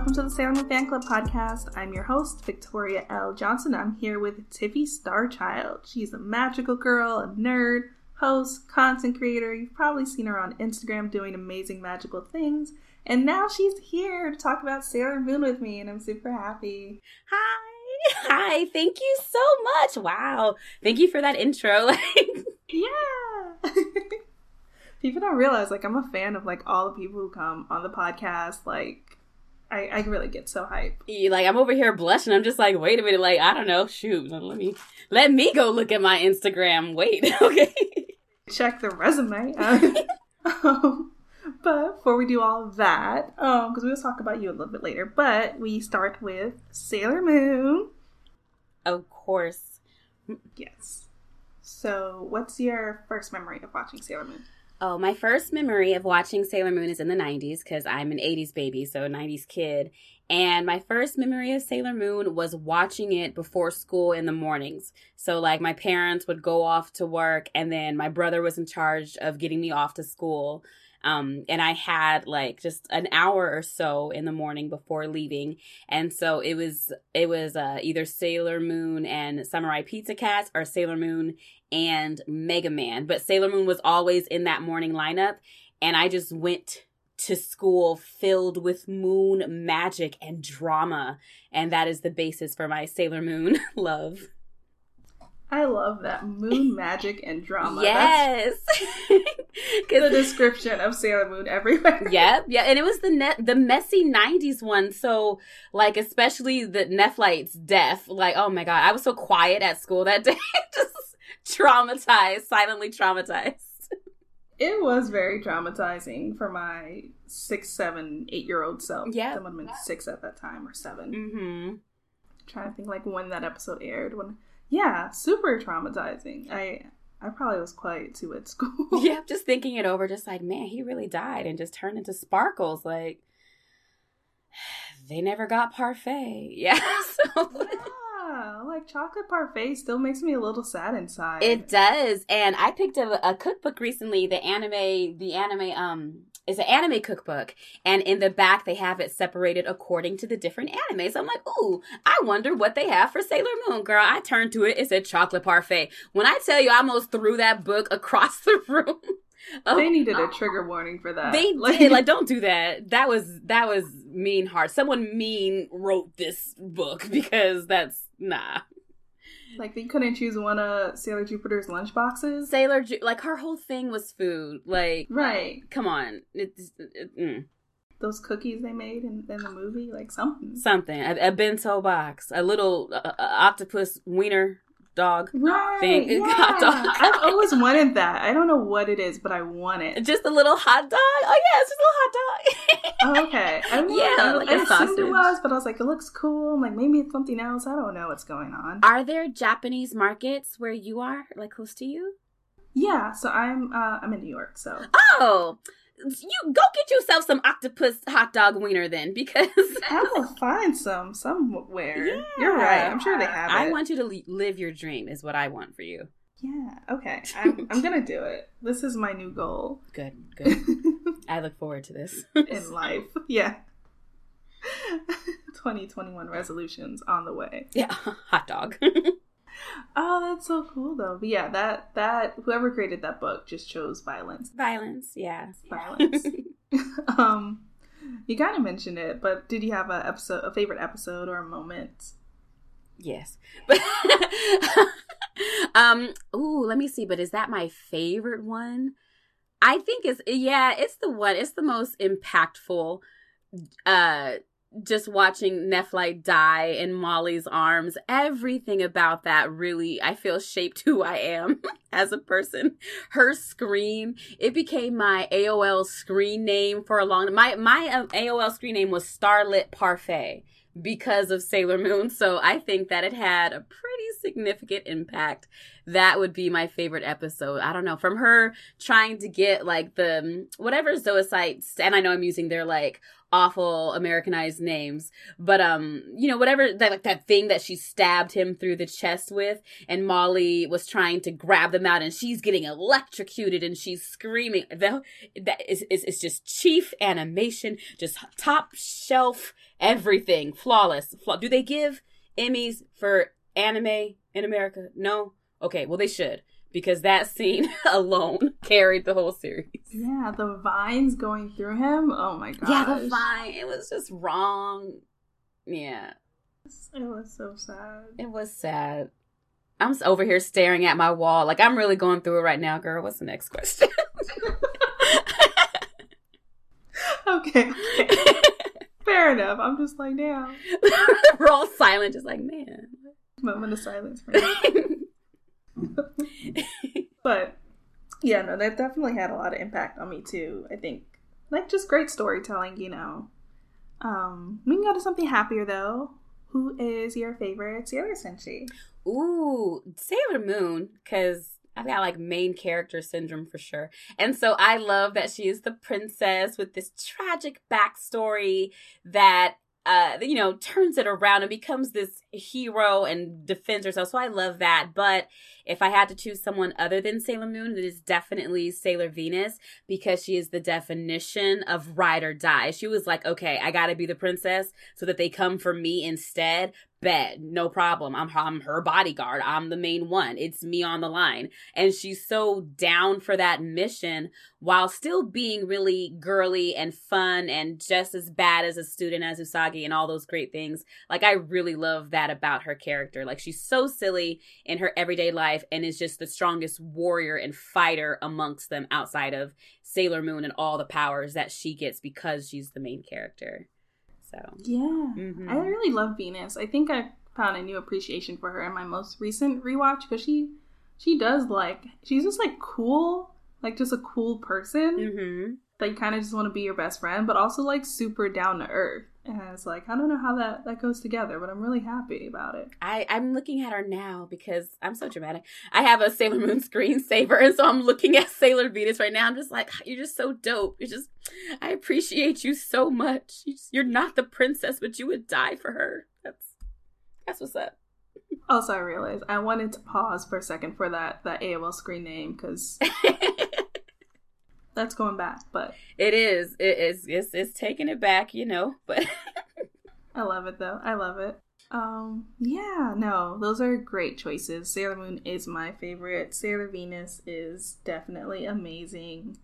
Welcome to the Sailor Moon Fan Club podcast. I'm your host, Victoria L. Johnson. I'm here with Tiffy Starchild. She's a magical girl, a nerd, host, content creator. You've probably seen her on Instagram doing amazing magical things. And now she's here to talk about Sailor Moon with me, and I'm super happy. Hi. Hi. Thank you so much. Wow. Thank you for that intro. yeah. people don't realize like I'm a fan of like all the people who come on the podcast. Like I, I really get so hyped. Like I'm over here blushing. I'm just like, wait a minute. Like I don't know. Shoot, let me let me go look at my Instagram. Wait, okay. Check the resume. um, but before we do all that, um, because we will talk about you a little bit later, but we start with Sailor Moon. Of course. Yes. So, what's your first memory of watching Sailor Moon? Oh, my first memory of watching Sailor Moon is in the 90s because I'm an 80s baby, so a 90s kid. And my first memory of Sailor Moon was watching it before school in the mornings. So, like, my parents would go off to work, and then my brother was in charge of getting me off to school. Um, and I had like just an hour or so in the morning before leaving. And so it was, it was, uh, either Sailor Moon and Samurai Pizza Cats or Sailor Moon and Mega Man. But Sailor Moon was always in that morning lineup. And I just went to school filled with moon magic and drama. And that is the basis for my Sailor Moon love. I love that moon magic and drama. Yes, the description of Sailor Moon everywhere. Yep, yeah, and it was the net the messy '90s one. So, like, especially the Nephlite's death. Like, oh my god, I was so quiet at school that day, just traumatized, silently traumatized. It was very traumatizing for my six, seven, eight year old self. Yeah, have been six at that time or 7 mm-hmm. Trying to think like when that episode aired when yeah, super traumatizing. I I probably was quiet too at school. yeah, just thinking it over, just like, man, he really died and just turned into sparkles. Like they never got parfait. Yeah. So yeah, like chocolate parfait still makes me a little sad inside. It does. And I picked up a, a cookbook recently, the anime the anime um it's an anime cookbook, and in the back they have it separated according to the different animes. I'm like, ooh, I wonder what they have for Sailor Moon, girl. I turned to it, it said chocolate parfait. When I tell you, I almost threw that book across the room. Oh, they needed a trigger warning for that. They like, did. Like, don't do that. That was that was mean hard. Someone mean wrote this book because that's nah. Like they couldn't choose one of Sailor Jupiter's lunch boxes. Sailor, Ju- like her whole thing was food. Like, right? Come on, it's, it, mm. those cookies they made in, in, the movie, like something, something. A, a bento box, a little uh, octopus wiener dog right, thing. Yeah. Hot dog. I've always wanted that. I don't know what it is, but I want it. Just a little hot dog. Oh yeah, it's just a little hot dog. oh, okay. I yeah, like I assumed it was, but I was like, it looks cool. I'm like, maybe it's something else. I don't know what's going on. Are there Japanese markets where you are, like close to you? Yeah, so I'm uh, I'm in New York, so oh, you go get yourself some octopus hot dog wiener then because I will find some somewhere. Yeah. You're right. I'm sure they have it. I want you to live your dream is what I want for you. Yeah. Okay. I'm, I'm gonna do it. This is my new goal. Good. Good. I look forward to this in life. Yeah. 2021 resolutions on the way. Yeah. Hot dog. Oh, that's so cool though. But yeah, that that whoever created that book just chose violence. Violence, yeah. Violence. um you kind of mentioned it, but did you have a episode a favorite episode or a moment? Yes. But um ooh, let me see, but is that my favorite one? I think it's yeah, it's the one. It's the most impactful uh just watching Nephlite die in Molly's arms, everything about that really, I feel, shaped who I am as a person. Her scream, it became my AOL screen name for a long My my um, AOL screen name was Starlit Parfait because of Sailor Moon. So I think that it had a pretty significant impact, that would be my favorite episode. I don't know, from her trying to get like the whatever zoocytes, and I know I'm using their like awful Americanized names, but um, you know, whatever that like that thing that she stabbed him through the chest with, and Molly was trying to grab them out, and she's getting electrocuted, and she's screaming. That that is is is just chief animation, just top shelf everything, flawless. Do they give Emmys for anime in America? No. Okay, well they should because that scene alone carried the whole series. Yeah, the vines going through him. Oh my god. Yeah, the vine. It was just wrong. Yeah. It was so sad. It was sad. I'm over here staring at my wall. Like I'm really going through it right now, girl. What's the next question? okay. okay. Fair enough. I'm just like, damn. We're all silent, just like, man. Moment of silence for me. but yeah, no, that definitely had a lot of impact on me too. I think like just great storytelling, you know. Um, we can go to something happier though. Who is your favorite Sailor Senshi? Ooh, Sailor Moon, because I've got like main character syndrome for sure. And so I love that she is the princess with this tragic backstory that uh, you know, turns it around and becomes this hero and defends herself. So I love that. But if I had to choose someone other than Sailor Moon, it is definitely Sailor Venus because she is the definition of ride or die. She was like, okay, I gotta be the princess so that they come for me instead. Bet no problem. I'm, I'm her bodyguard. I'm the main one. It's me on the line. And she's so down for that mission while still being really girly and fun and just as bad as a student as usagi and all those great things. Like i really love that about her character. Like she's so silly in her everyday life and is just the strongest warrior and fighter amongst them outside of sailor moon and all the powers that she gets because she's the main character so yeah, mm-hmm. I really love Venus. I think I found a new appreciation for her in my most recent rewatch because she she does like she's just like cool, like just a cool person mm-hmm. that you kind of just want to be your best friend, but also like super down to earth. And it's like I don't know how that that goes together, but I'm really happy about it. I I'm looking at her now because I'm so dramatic. I have a Sailor Moon screensaver, and so I'm looking at Sailor Venus right now. I'm just like, you're just so dope. You're just, I appreciate you so much. You just, you're not the princess, but you would die for her. That's that's what's up. Also, I realized I wanted to pause for a second for that that AOL screen name because that's going back, but it is. It is. It's, it's taking it back, you know. But I love it though. I love it. Um, yeah, no, those are great choices. Sailor Moon is my favorite. Sailor Venus is definitely amazing.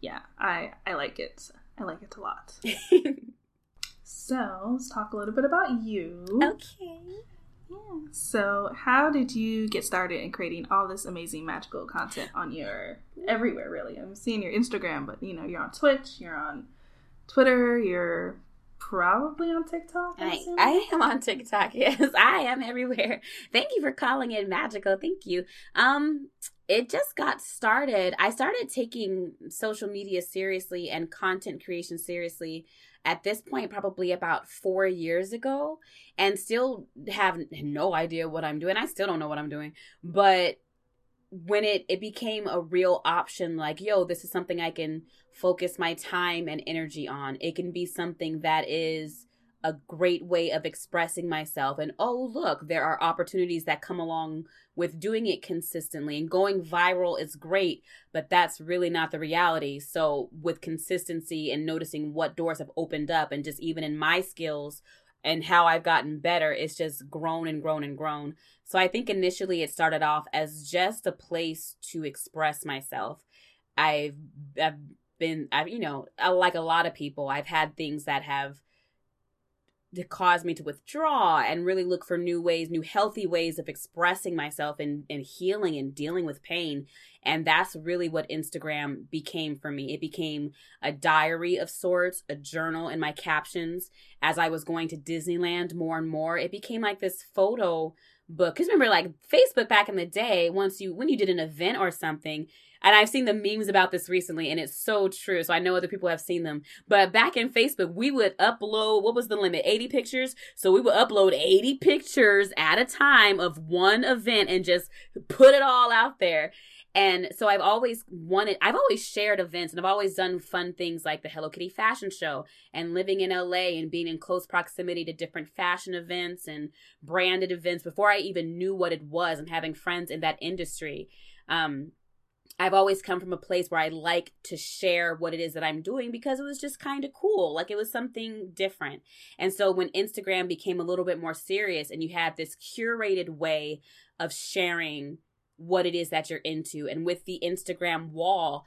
Yeah, I I like it. I like it a lot. so let's talk a little bit about you. Okay. Yeah. So, how did you get started in creating all this amazing magical content on your everywhere? Really, I'm seeing your Instagram, but you know, you're on Twitch, you're on Twitter, you're probably on TikTok. I, I am on TikTok. Yes, I am everywhere. Thank you for calling it magical. Thank you. Um, it just got started. I started taking social media seriously and content creation seriously at this point probably about four years ago and still have no idea what i'm doing. I still don't know what i'm doing. But when it it became a real option like yo this is something i can focus my time and energy on. It can be something that is a great way of expressing myself. And oh look there are opportunities that come along with doing it consistently and going viral is great but that's really not the reality. So with consistency and noticing what doors have opened up and just even in my skills and how I've gotten better it's just grown and grown and grown. So I think initially it started off as just a place to express myself. I've I've been I've you know like a lot of people I've had things that have to cause me to withdraw and really look for new ways, new healthy ways of expressing myself and, and healing and dealing with pain. And that's really what Instagram became for me. It became a diary of sorts, a journal in my captions. As I was going to Disneyland more and more, it became like this photo book. Because remember, like Facebook back in the day, once you when you did an event or something, and I've seen the memes about this recently, and it's so true. So I know other people have seen them. But back in Facebook, we would upload what was the limit? 80 pictures. So we would upload 80 pictures at a time of one event and just put it all out there. And so I've always wanted, I've always shared events and I've always done fun things like the Hello Kitty fashion show and living in LA and being in close proximity to different fashion events and branded events before I even knew what it was and having friends in that industry. Um, I've always come from a place where I like to share what it is that I'm doing because it was just kind of cool. Like it was something different. And so when Instagram became a little bit more serious and you had this curated way of sharing what it is that you're into. And with the Instagram wall,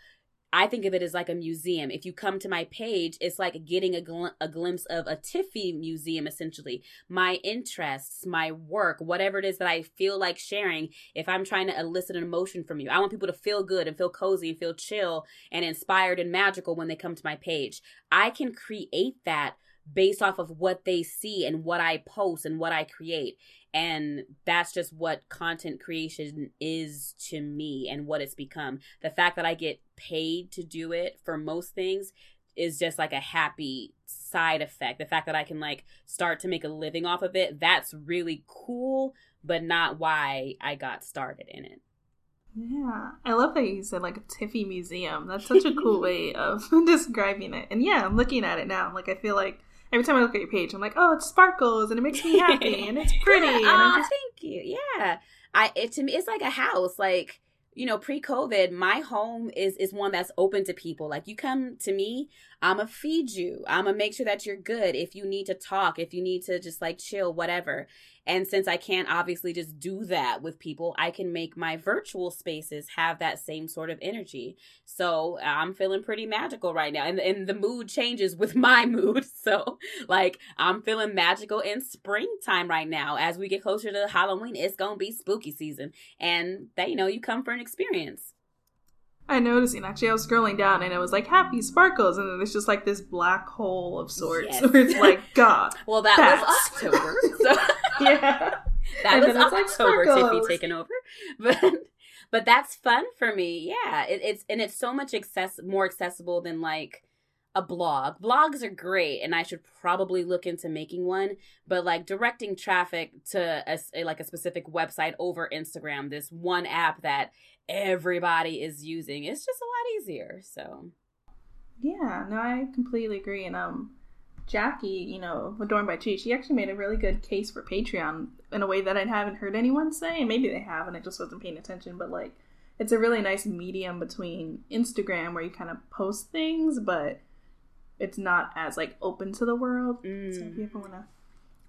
I think of it as like a museum. If you come to my page, it's like getting a, gl- a glimpse of a Tiffy museum, essentially. My interests, my work, whatever it is that I feel like sharing, if I'm trying to elicit an emotion from you, I want people to feel good and feel cozy and feel chill and inspired and magical when they come to my page. I can create that based off of what they see and what I post and what I create. And that's just what content creation is to me and what it's become. The fact that I get paid to do it for most things is just like a happy side effect. The fact that I can like start to make a living off of it, that's really cool, but not why I got started in it. Yeah, I love that you said like a Tiffy museum. That's such a cool way of describing it. And yeah, I'm looking at it now. Like I feel like every time I look at your page, I'm like, oh, it sparkles and it makes me happy and it's pretty. and oh, just... thank you. Yeah, I it to me it's like a house. Like you know, pre-COVID, my home is is one that's open to people. Like you come to me, I'ma feed you. I'ma make sure that you're good. If you need to talk, if you need to just like chill, whatever. And since I can't obviously just do that with people, I can make my virtual spaces have that same sort of energy. So I'm feeling pretty magical right now. And, and the mood changes with my mood. So, like, I'm feeling magical in springtime right now. As we get closer to Halloween, it's going to be spooky season. And that, you know, you come for an experience. I noticed, and actually, I was scrolling down, and it was like happy sparkles, and then it's just like this black hole of sorts, yes. where it's like God. well, that bats. was October, so yeah, that and was October. Like Tiffy taking over, but but that's fun for me. Yeah, it, it's and it's so much access more accessible than like a blog. Blogs are great, and I should probably look into making one. But like directing traffic to a, like a specific website over Instagram, this one app that everybody is using. It's just a lot easier. So, yeah, no, I completely agree. And um, Jackie, you know, Adorned by Chi, she actually made a really good case for Patreon in a way that I haven't heard anyone say. And maybe they have, and I just wasn't paying attention. But like, it's a really nice medium between Instagram, where you kind of post things, but it's not as like open to the world. Mm. So wanna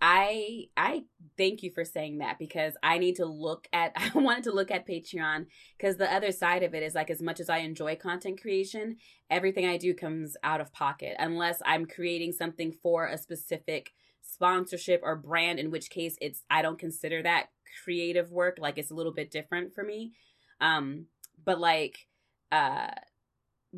I I thank you for saying that because I need to look at I wanted to look at Patreon because the other side of it is like as much as I enjoy content creation, everything I do comes out of pocket unless I'm creating something for a specific sponsorship or brand in which case it's I don't consider that creative work like it's a little bit different for me. Um but like uh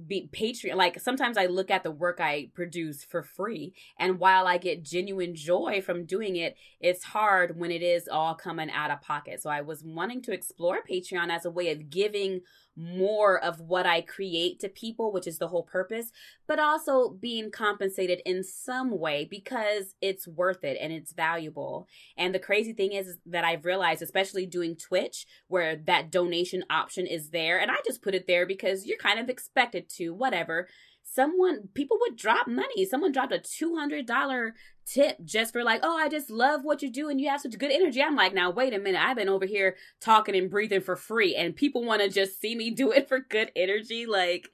be patreon like sometimes i look at the work i produce for free and while i get genuine joy from doing it it's hard when it is all coming out of pocket. So i was wanting to explore patreon as a way of giving more of what I create to people, which is the whole purpose, but also being compensated in some way because it's worth it and it's valuable. And the crazy thing is, that I've realized, especially doing Twitch, where that donation option is there, and I just put it there because you're kind of expected to, whatever someone people would drop money. Someone dropped a $200 tip just for like oh i just love what you do and you have such good energy. I'm like now wait a minute. I've been over here talking and breathing for free and people want to just see me do it for good energy. Like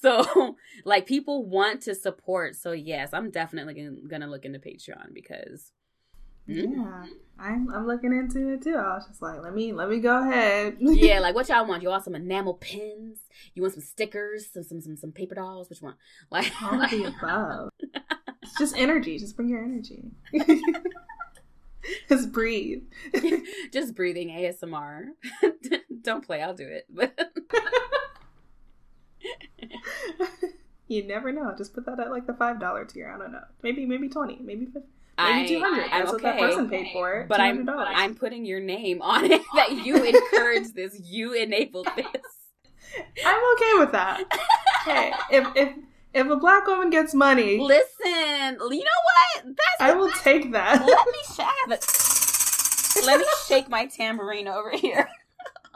so like people want to support. So yes i'm definitely gonna look into patreon because Hmm? yeah, I'm I'm looking into it too. I was just like, let me let me go ahead. yeah, like what y'all want? You want some enamel pins? You want some stickers? Some some some, some paper dolls? Which one? Like all of the above. it's just energy. Just bring your energy. just breathe. just breathing ASMR. Don't play. I'll do it. But you never know. Just put that at like the five dollar tier. I don't know. Maybe maybe twenty. Maybe 50. Maybe two hundred. That's I'm what that okay. person paid for it. But I'm I'm putting your name on it that you encouraged this, you enabled this. I'm okay with that. hey, if if if a black woman gets money, Listen, you know what? That's I will take that. let me shake. Let me shake my tambourine over here.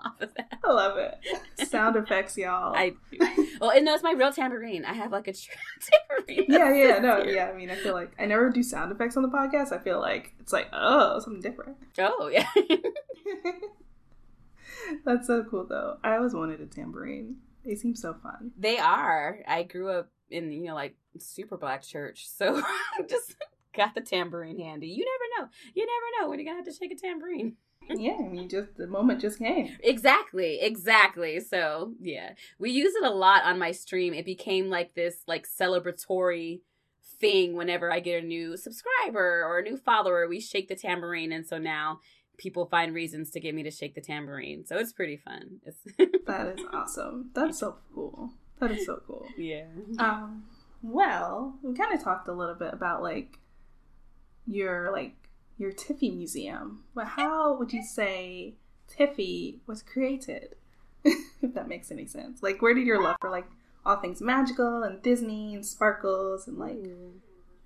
Off of that. I love it. Sound effects, y'all. I well, and no, it's my real tambourine. I have like a true tambourine. yeah, yeah, no, here. yeah. I mean, I feel like I never do sound effects on the podcast. I feel like it's like, oh, something different. Oh yeah. That's so cool, though. I always wanted a tambourine. They seem so fun. They are. I grew up in you know like super black church, so just got the tambourine handy. You never know. You never know when you're gonna have to shake a tambourine. Yeah, I mean, just the moment just came. Exactly, exactly. So yeah, we use it a lot on my stream. It became like this like celebratory thing whenever I get a new subscriber or a new follower. We shake the tambourine, and so now people find reasons to get me to shake the tambourine. So it's pretty fun. It's That is awesome. That's so cool. That is so cool. yeah. Um, well, we kind of talked a little bit about like your like your Tiffy museum, but how would you say Tiffy was created? if that makes any sense. Like, where did your love for like all things magical and Disney and sparkles and like mm.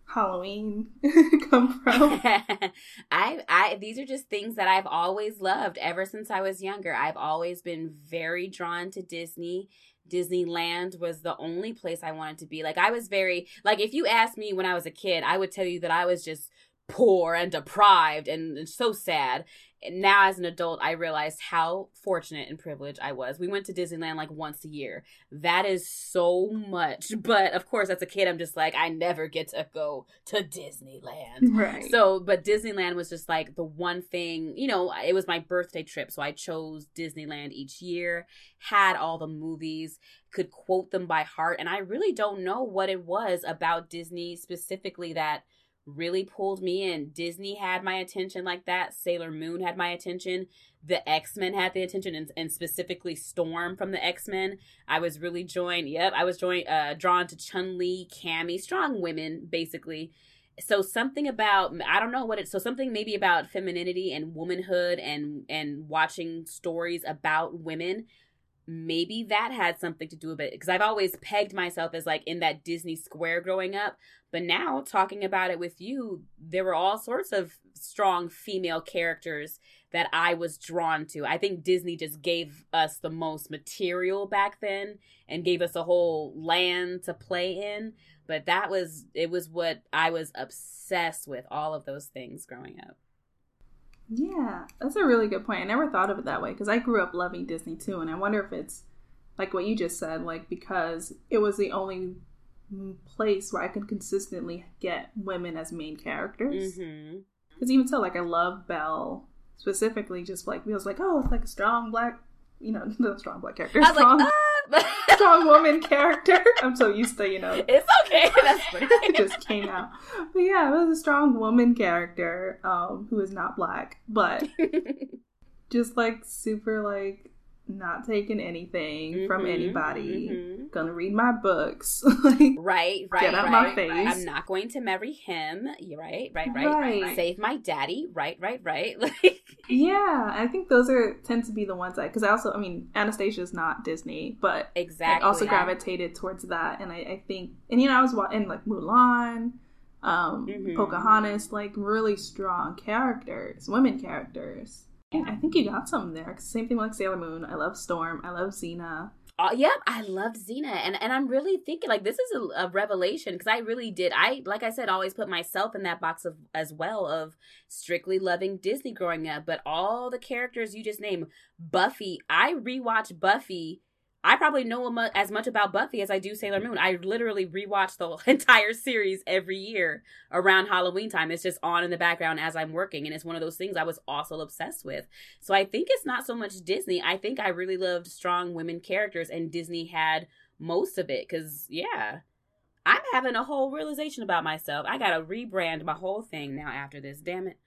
Halloween come from? I I these are just things that I've always loved ever since I was younger. I've always been very drawn to Disney. Disneyland was the only place I wanted to be. Like I was very like if you asked me when I was a kid, I would tell you that I was just poor and deprived and, and so sad. And now as an adult, I realized how fortunate and privileged I was. We went to Disneyland like once a year. That is so much. But of course, as a kid, I'm just like, I never get to go to Disneyland. right. So, but Disneyland was just like the one thing, you know, it was my birthday trip. So I chose Disneyland each year, had all the movies, could quote them by heart. And I really don't know what it was about Disney specifically that really pulled me in. Disney had my attention like that. Sailor Moon had my attention. The X Men had the attention, and, and specifically Storm from the X Men. I was really joined. Yep, I was joined, uh, drawn to Chun Li, Cammy, strong women, basically so something about i don't know what it so something maybe about femininity and womanhood and and watching stories about women maybe that had something to do with it because i've always pegged myself as like in that disney square growing up but now talking about it with you there were all sorts of strong female characters that i was drawn to. I think disney just gave us the most material back then and gave us a whole land to play in but that was it was what i was obsessed with all of those things growing up Yeah, that's a really good point. I never thought of it that way because I grew up loving Disney too, and I wonder if it's like what you just said, like because it was the only place where I could consistently get women as main characters. mm-hmm. Because even so, like I love Belle specifically, just like feels like oh, it's like a strong black, you know, not strong black character, i was strong, like ah! strong woman character. I'm so used to you know it's okay that's funny it just came out. But yeah, it was a strong woman character um, who is not black, but just like super like not taking anything from Mhm, anybody. mhm. Gonna read my books. like, right right Get out right, my right. face. i'm not going to marry him You're right right right, Right. save my daddy right right right like yeah, I think those are tend to be the ones I because I also I mean Anastasia is not Disney, but exactly I also gravitated towards that, and I, I think and you know I was watching like Mulan. Um, Mhm. Pocahontas, like really strong characters, women characters. Yeah, I think you got some there. Same thing like Sailor Moon. I love Storm. I love Xena. Oh, yep, I loved Xena, and and I'm really thinking like this is a, a revelation because I really did. I like I said, always put myself in that box of as well of strictly loving Disney growing up. But all the characters you just named, Buffy, I rewatch Buffy. I probably know as much about Buffy as I do Sailor Moon. I literally rewatch the entire series every year around Halloween time. It's just on in the background as I'm working, and it's one of those things I was also obsessed with. So I think it's not so much Disney. I think I really loved strong women characters, and Disney had most of it. Cause yeah, I'm having a whole realization about myself. I gotta rebrand my whole thing now after this. Damn it.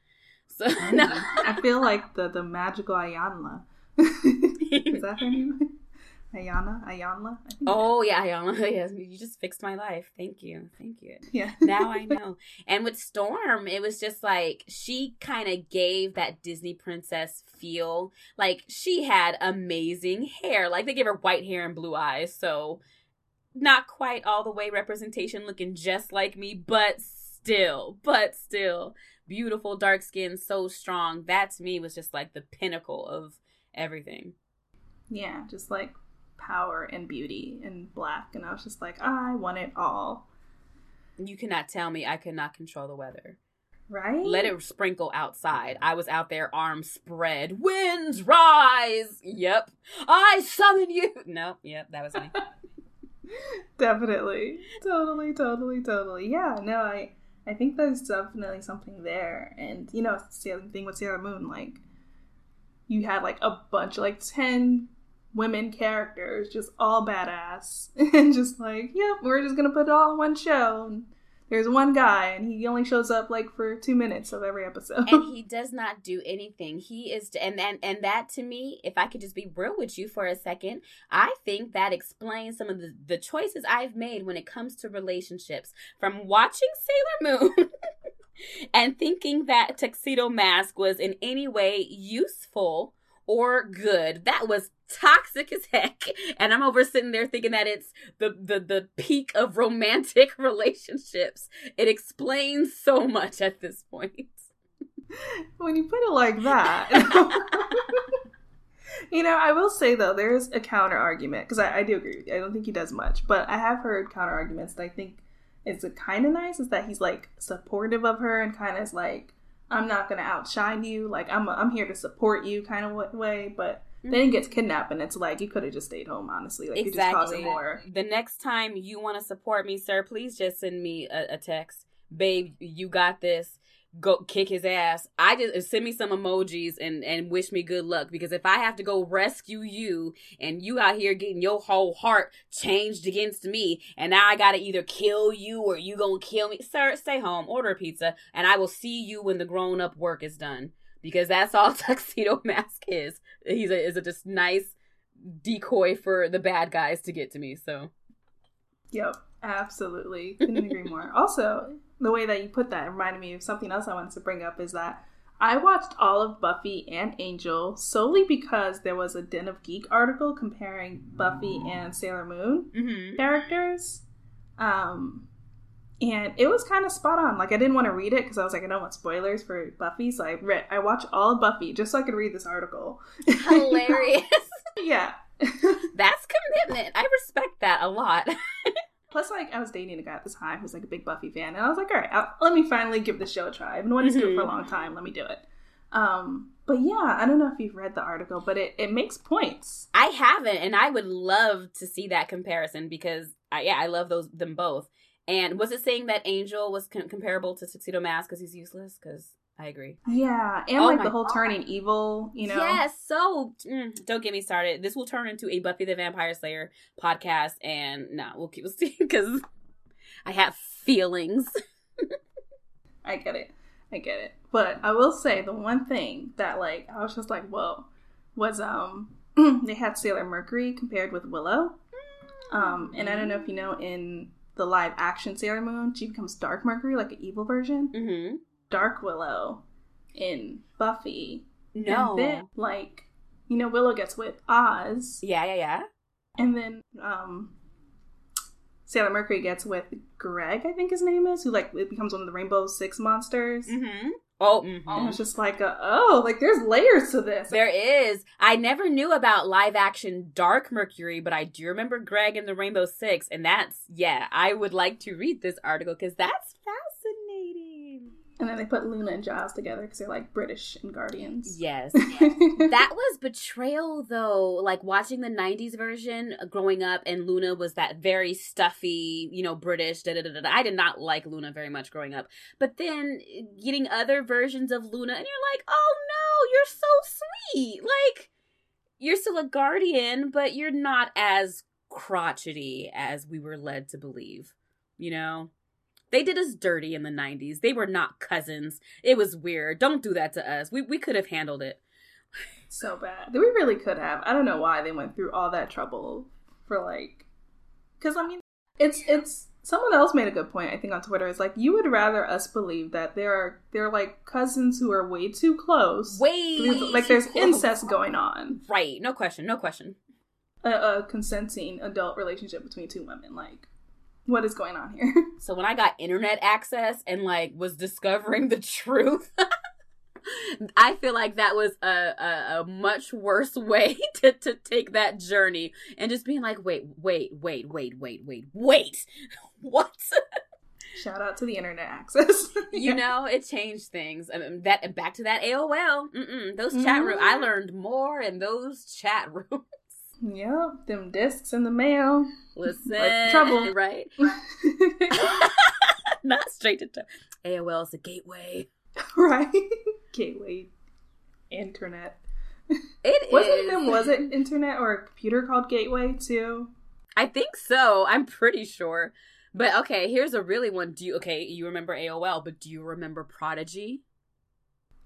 So no. I feel like the the magical Iyanla. is that her name? Ayana, Iyanla. Oh yeah, Ayana. Yes, you just fixed my life. Thank you, thank you. Yeah. now I know. And with Storm, it was just like she kind of gave that Disney princess feel. Like she had amazing hair. Like they gave her white hair and blue eyes, so not quite all the way representation, looking just like me, but still, but still beautiful, dark skin, so strong. That to me was just like the pinnacle of everything. Yeah, just like power and beauty and black. And I was just like, I want it all. You cannot tell me I could not control the weather. Right? Let it sprinkle outside. I was out there, arms spread. Winds rise! Yep. I summon you! No, yep, that was me. definitely. Totally, totally, totally. Yeah, no, I I think there's definitely something there. And, you know, the same thing with Sailor Moon, like, you had like a bunch, like 10 women characters, just all badass. and just like, yep, we're just gonna put it all in one show. And there's one guy, and he only shows up like for two minutes of every episode. and he does not do anything. He is, and and and that to me, if I could just be real with you for a second, I think that explains some of the the choices I've made when it comes to relationships. From watching Sailor Moon. and thinking that Tuxedo Mask was in any way useful or good. That was toxic as heck. And I'm over sitting there thinking that it's the the the peak of romantic relationships. It explains so much at this point. when you put it like that. you know, I will say though, there's a counter argument because I, I do agree. I don't think he does much, but I have heard counter arguments that I think is kind of nice. Is that he's like supportive of her and kind of is like, I'm not gonna outshine you. Like I'm I'm here to support you, kind of way. But mm-hmm. then he gets kidnapped, and it's like you could have just stayed home. Honestly, like exactly. you just causing more. The next time you want to support me, sir, please just send me a, a text, babe. You got this go kick his ass. I just send me some emojis and and wish me good luck because if I have to go rescue you and you out here getting your whole heart changed against me and now I got to either kill you or you going to kill me, sir, stay home, order a pizza and I will see you when the grown up work is done because that's all tuxedo mask is. He's a is a just nice decoy for the bad guys to get to me, so Yep, absolutely. Couldn't agree more. Also, the way that you put that reminded me of something else I wanted to bring up is that I watched all of Buffy and Angel solely because there was a Den of Geek article comparing Buffy and Sailor Moon mm-hmm. characters. Um, and it was kind of spot on. Like I didn't want to read it because I was like, I don't want spoilers for Buffy, so I read. I watched all of Buffy just so I could read this article. Hilarious. yeah. That's commitment. I respect that a lot. Plus, like, I was dating a guy at the time who was like a big Buffy fan, and I was like, all right, I'll, let me finally give the show a try. I've been wanting to do it for a mm-hmm. long time. Let me do it. Um, but yeah, I don't know if you've read the article, but it, it makes points. I haven't, and I would love to see that comparison because, I, yeah, I love those them both. And was it saying that Angel was com- comparable to Tuxedo Mask because he's useless? Because I agree. Yeah, and oh like the whole God. turning evil, you know. Yes, so mm, don't get me started. This will turn into a Buffy the Vampire Slayer podcast, and no, nah, we'll keep seeing because I have feelings. I get it, I get it. But I will say the one thing that like I was just like, whoa, was um they had Sailor Mercury compared with Willow, um, and I don't know if you know in the live action Sailor Moon, she becomes Dark Mercury, like an evil version. Mm-hmm Dark Willow in Buffy. No. And then, like, you know, Willow gets with Oz. Yeah, yeah, yeah. And then, um, Sailor Mercury gets with Greg, I think his name is, who, like, it becomes one of the Rainbow Six monsters. Mm-hmm. Oh, mm-hmm. I was just like, a, oh, like there's layers to this. There is. I never knew about live action Dark Mercury, but I do remember Greg and the Rainbow Six, and that's yeah. I would like to read this article because that's and then they put Luna and Giles together because they're like British and Guardians. Yes. that was betrayal though. Like watching the 90s version uh, growing up and Luna was that very stuffy, you know, British. Da, da, da, da. I did not like Luna very much growing up. But then uh, getting other versions of Luna and you're like, oh no, you're so sweet. Like, you're still a Guardian, but you're not as crotchety as we were led to believe, you know? They did us dirty in the 90s. They were not cousins. It was weird. Don't do that to us. We we could have handled it. So bad. We really could have. I don't know why they went through all that trouble for like, because I mean, it's it's someone else made a good point. I think on Twitter. It's like you would rather us believe that there are they're like cousins who are way too close, way like there's close. incest going on. Right. No question. No question. A, a consenting adult relationship between two women, like what is going on here? So when I got internet access and like was discovering the truth, I feel like that was a, a, a, much worse way to, to take that journey and just being like, wait, wait, wait, wait, wait, wait, wait. What? Shout out to the internet access. you know, it changed things. I mean, that back to that AOL. Mm-mm, those mm-hmm. chat rooms. I learned more in those chat rooms. Yep, them discs in the mail. Listen, like trouble, right? Not straight to AOL is the gateway, right? Gateway, internet. It Wasn't is. It, was it internet or a computer called Gateway too? I think so. I'm pretty sure. But okay, here's a really one. Do you okay? You remember AOL, but do you remember Prodigy?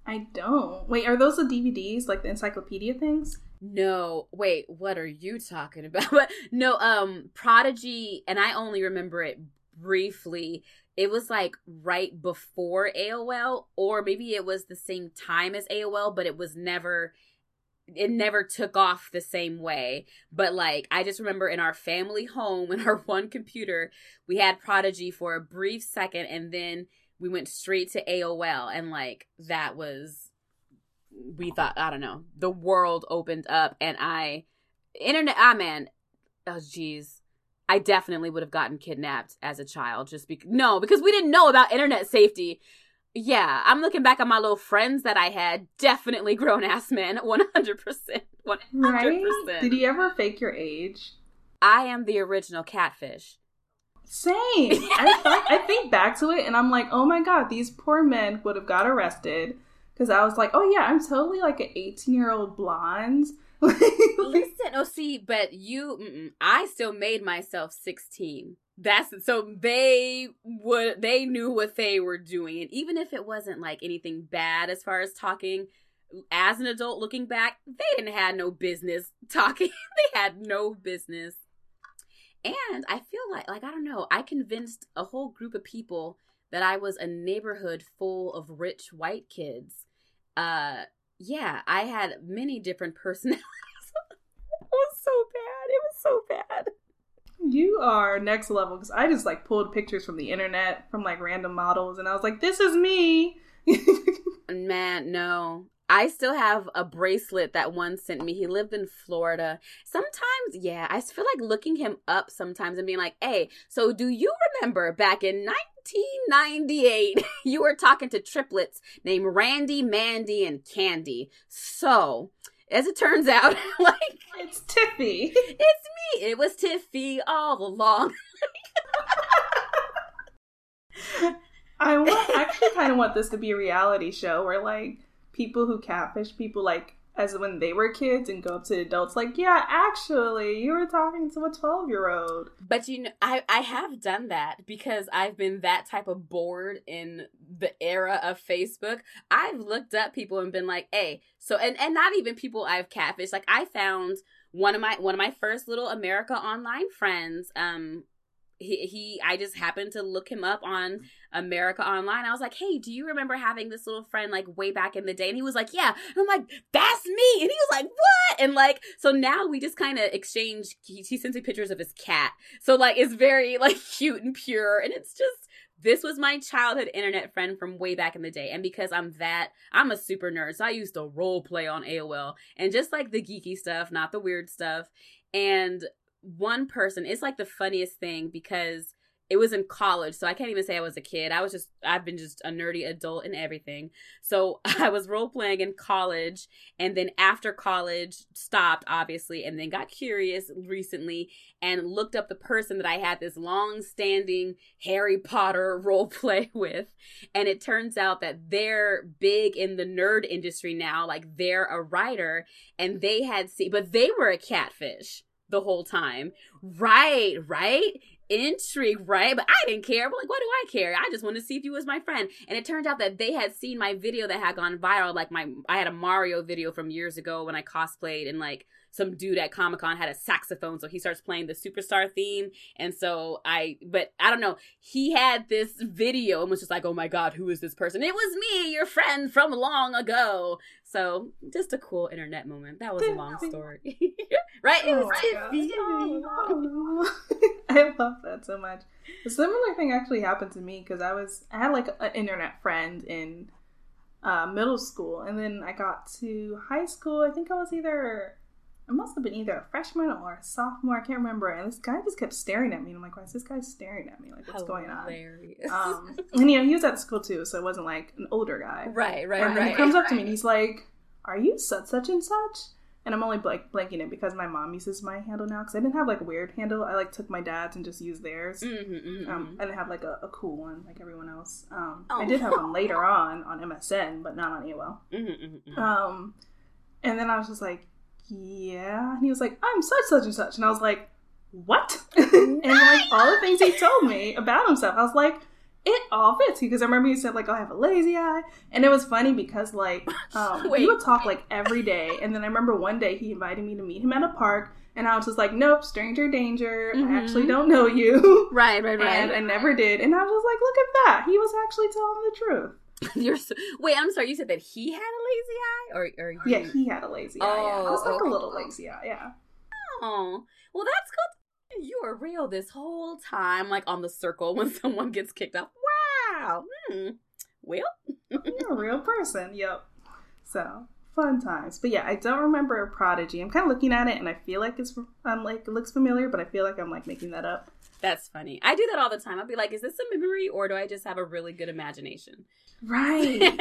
I don't. Wait, are those the DVDs, like the encyclopedia things? No, wait, what are you talking about? no, um, Prodigy, and I only remember it briefly. It was like right before AOL, or maybe it was the same time as AOL, but it was never it never took off the same way. But like I just remember in our family home in our one computer, we had Prodigy for a brief second and then we went straight to AOL and like that was we thought I don't know the world opened up and I internet ah man oh jeez I definitely would have gotten kidnapped as a child just because no because we didn't know about internet safety. Yeah I'm looking back on my little friends that I had definitely grown ass men 100 percent 100 right? did you ever fake your age? I am the original catfish. Same. I, I think back to it and I'm like, oh my god, these poor men would have got arrested because I was like, oh yeah, I'm totally like an 18 year old blonde. Listen, oh see, but you, I still made myself 16. That's so they would they knew what they were doing, and even if it wasn't like anything bad as far as talking, as an adult looking back, they didn't have no business talking. they had no business. And I feel like like I don't know, I convinced a whole group of people that I was a neighborhood full of rich white kids uh yeah, I had many different personalities. it was so bad. It was so bad. You are next level because I just like pulled pictures from the internet from like random models and I was like, this is me. Man, no. I still have a bracelet that one sent me. He lived in Florida. Sometimes, yeah, I feel like looking him up sometimes and being like, hey, so do you remember back in 1998, you were talking to triplets named Randy, Mandy, and Candy. So, as it turns out, like it's Tiffy. It's me. It was Tiffy all along. I want, actually kind of want this to be a reality show where like people who catfish people like as when they were kids and go up to adults like yeah actually you were talking to a 12 year old but you know i i have done that because i've been that type of bored in the era of facebook. I've looked up people and been like hey so and and not even people i've catfished. Like i found one of my one of my first little america online friends um he, he I just happened to look him up on America Online. I was like, "Hey, do you remember having this little friend like way back in the day?" And he was like, "Yeah." And I'm like, "That's me." And he was like, "What?" And like, so now we just kind of exchange. He, he sends me pictures of his cat. So like, it's very like cute and pure, and it's just this was my childhood internet friend from way back in the day. And because I'm that, I'm a super nerd. So I used to role play on AOL and just like the geeky stuff, not the weird stuff. And one person, it's like the funniest thing because it was in college so i can't even say i was a kid i was just i've been just a nerdy adult and everything so i was role playing in college and then after college stopped obviously and then got curious recently and looked up the person that i had this long standing harry potter role play with and it turns out that they're big in the nerd industry now like they're a writer and they had seen but they were a catfish the whole time. Right, right? Intrigued, right? But I didn't care. But like, what do I care? I just wanted to see if you was my friend. And it turned out that they had seen my video that had gone viral. Like my, I had a Mario video from years ago when I cosplayed, and like some dude at Comic Con had a saxophone, so he starts playing the superstar theme. And so I, but I don't know, he had this video and was just like, oh my God, who is this person? It was me, your friend from long ago. So just a cool internet moment. That was a long story. right? It was oh I love that so much. A similar thing actually happened to me because I was, I had like an internet friend in uh, middle school, and then I got to high school. I think I was either I must have been either a freshman or a sophomore. I can't remember. And this guy just kept staring at me. And I'm like, why is this guy staring at me? Like, what's Hilarious. going on? Um, and you know, he was at school too, so it wasn't like an older guy. Right, right, and right. He comes up to me and he's like, "Are you such such and such?" And I'm only like blanking it because my mom uses my handle now because I didn't have like a weird handle. I like took my dad's and just used theirs. Mm-hmm, mm-hmm. Um, mm-hmm. I didn't have like a, a, cool one like everyone else. Um, oh. I did have one later on on MSN, but not on AOL. Mm-hmm, mm-hmm, mm-hmm. um, and then I was just like, yeah. And he was like, I'm such, such, and such. And I was like, what? and like all the things he told me about himself, I was like, it all fits because I remember he said like, "Oh, I have a lazy eye," and it was funny because like um, we would talk like every day, and then I remember one day he invited me to meet him at a park, and I was just like, "Nope, stranger danger. Mm-hmm. I actually don't know you." Right, right, right. And I never did, and I was like, "Look at that. He was actually telling the truth." You're so, wait. I'm sorry. You said that he had a lazy eye, or or you... yeah, he had a lazy eye. Oh, yeah. I was like okay. a little lazy eye. Yeah. Oh, well, that's good. You were real this whole time, like on the circle when someone gets kicked off. Wow. Hmm. Well, you're a real person. Yep. So fun times. But yeah, I don't remember Prodigy. I'm kind of looking at it, and I feel like it's I'm like it looks familiar, but I feel like I'm like making that up. That's funny. I do that all the time. I'll be like, is this a memory or do I just have a really good imagination? Right.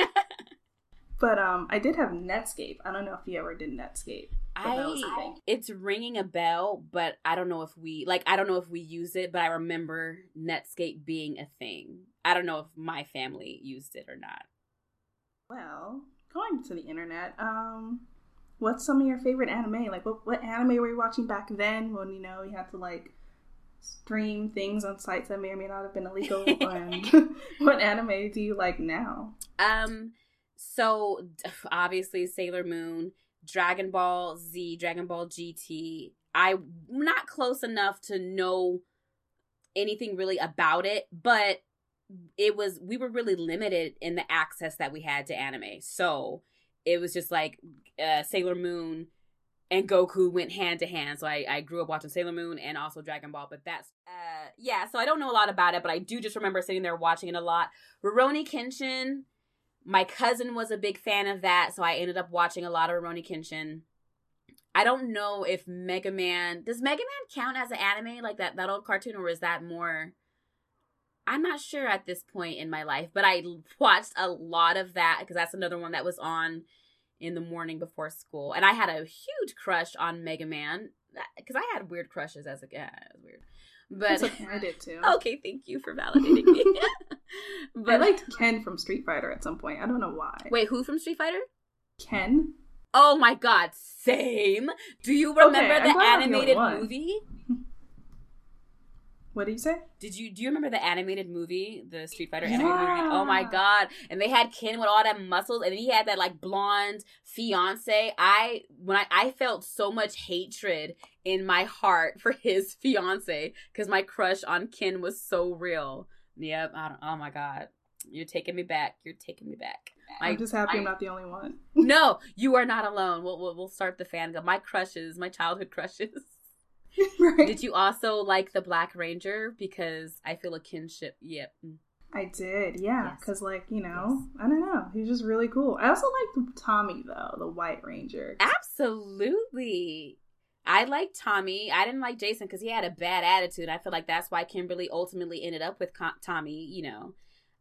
but um I did have Netscape. I don't know if you ever did Netscape. I it's ringing a bell, but I don't know if we like I don't know if we use it, but I remember Netscape being a thing. I don't know if my family used it or not. Well, going to the internet, um what's some of your favorite anime? Like what what anime were you watching back then when you know you had to like stream things on sites that may or may not have been illegal and what anime do you like now? Um so obviously sailor moon dragon ball z dragon ball gt i'm not close enough to know anything really about it but it was we were really limited in the access that we had to anime. So it was just like uh, sailor moon and Goku went hand to hand. So I, I grew up watching Sailor Moon and also Dragon Ball. But that's uh yeah, so I don't know a lot about it, but I do just remember sitting there watching it a lot. Rurouni Kenshin, my cousin was a big fan of that, so I ended up watching a lot of Rurouni Kenshin. I don't know if Mega Man does Mega Man count as an anime like that that old cartoon or is that more I'm not sure at this point in my life, but I watched a lot of that because that's another one that was on in the morning before school. And I had a huge crush on Mega Man because I had weird crushes as a kid. Yeah, weird. But okay, I did too. Okay, thank you for validating me. but I liked Ken from Street Fighter at some point. I don't know why. Wait, who from Street Fighter? Ken. Oh my god, same. Do you remember okay, the animated movie? What did you say? Did you do you remember the animated movie, the Street Fighter yeah. animated movie? Oh my god! And they had Ken with all that muscles, and he had that like blonde fiance. I when I I felt so much hatred in my heart for his fiance because my crush on Ken was so real. Yep. I don't, oh my god. You're taking me back. You're taking me back. I'm just happy I, am not the only one. no, you are not alone. We'll, we'll, we'll start the fan. My crushes, my childhood crushes. right. Did you also like the Black Ranger? Because I feel a kinship. Yep. I did, yeah. Because, yes. like, you know, yes. I don't know. He's just really cool. I also like Tommy, though, the White Ranger. Absolutely. I like Tommy. I didn't like Jason because he had a bad attitude. I feel like that's why Kimberly ultimately ended up with Tommy, you know.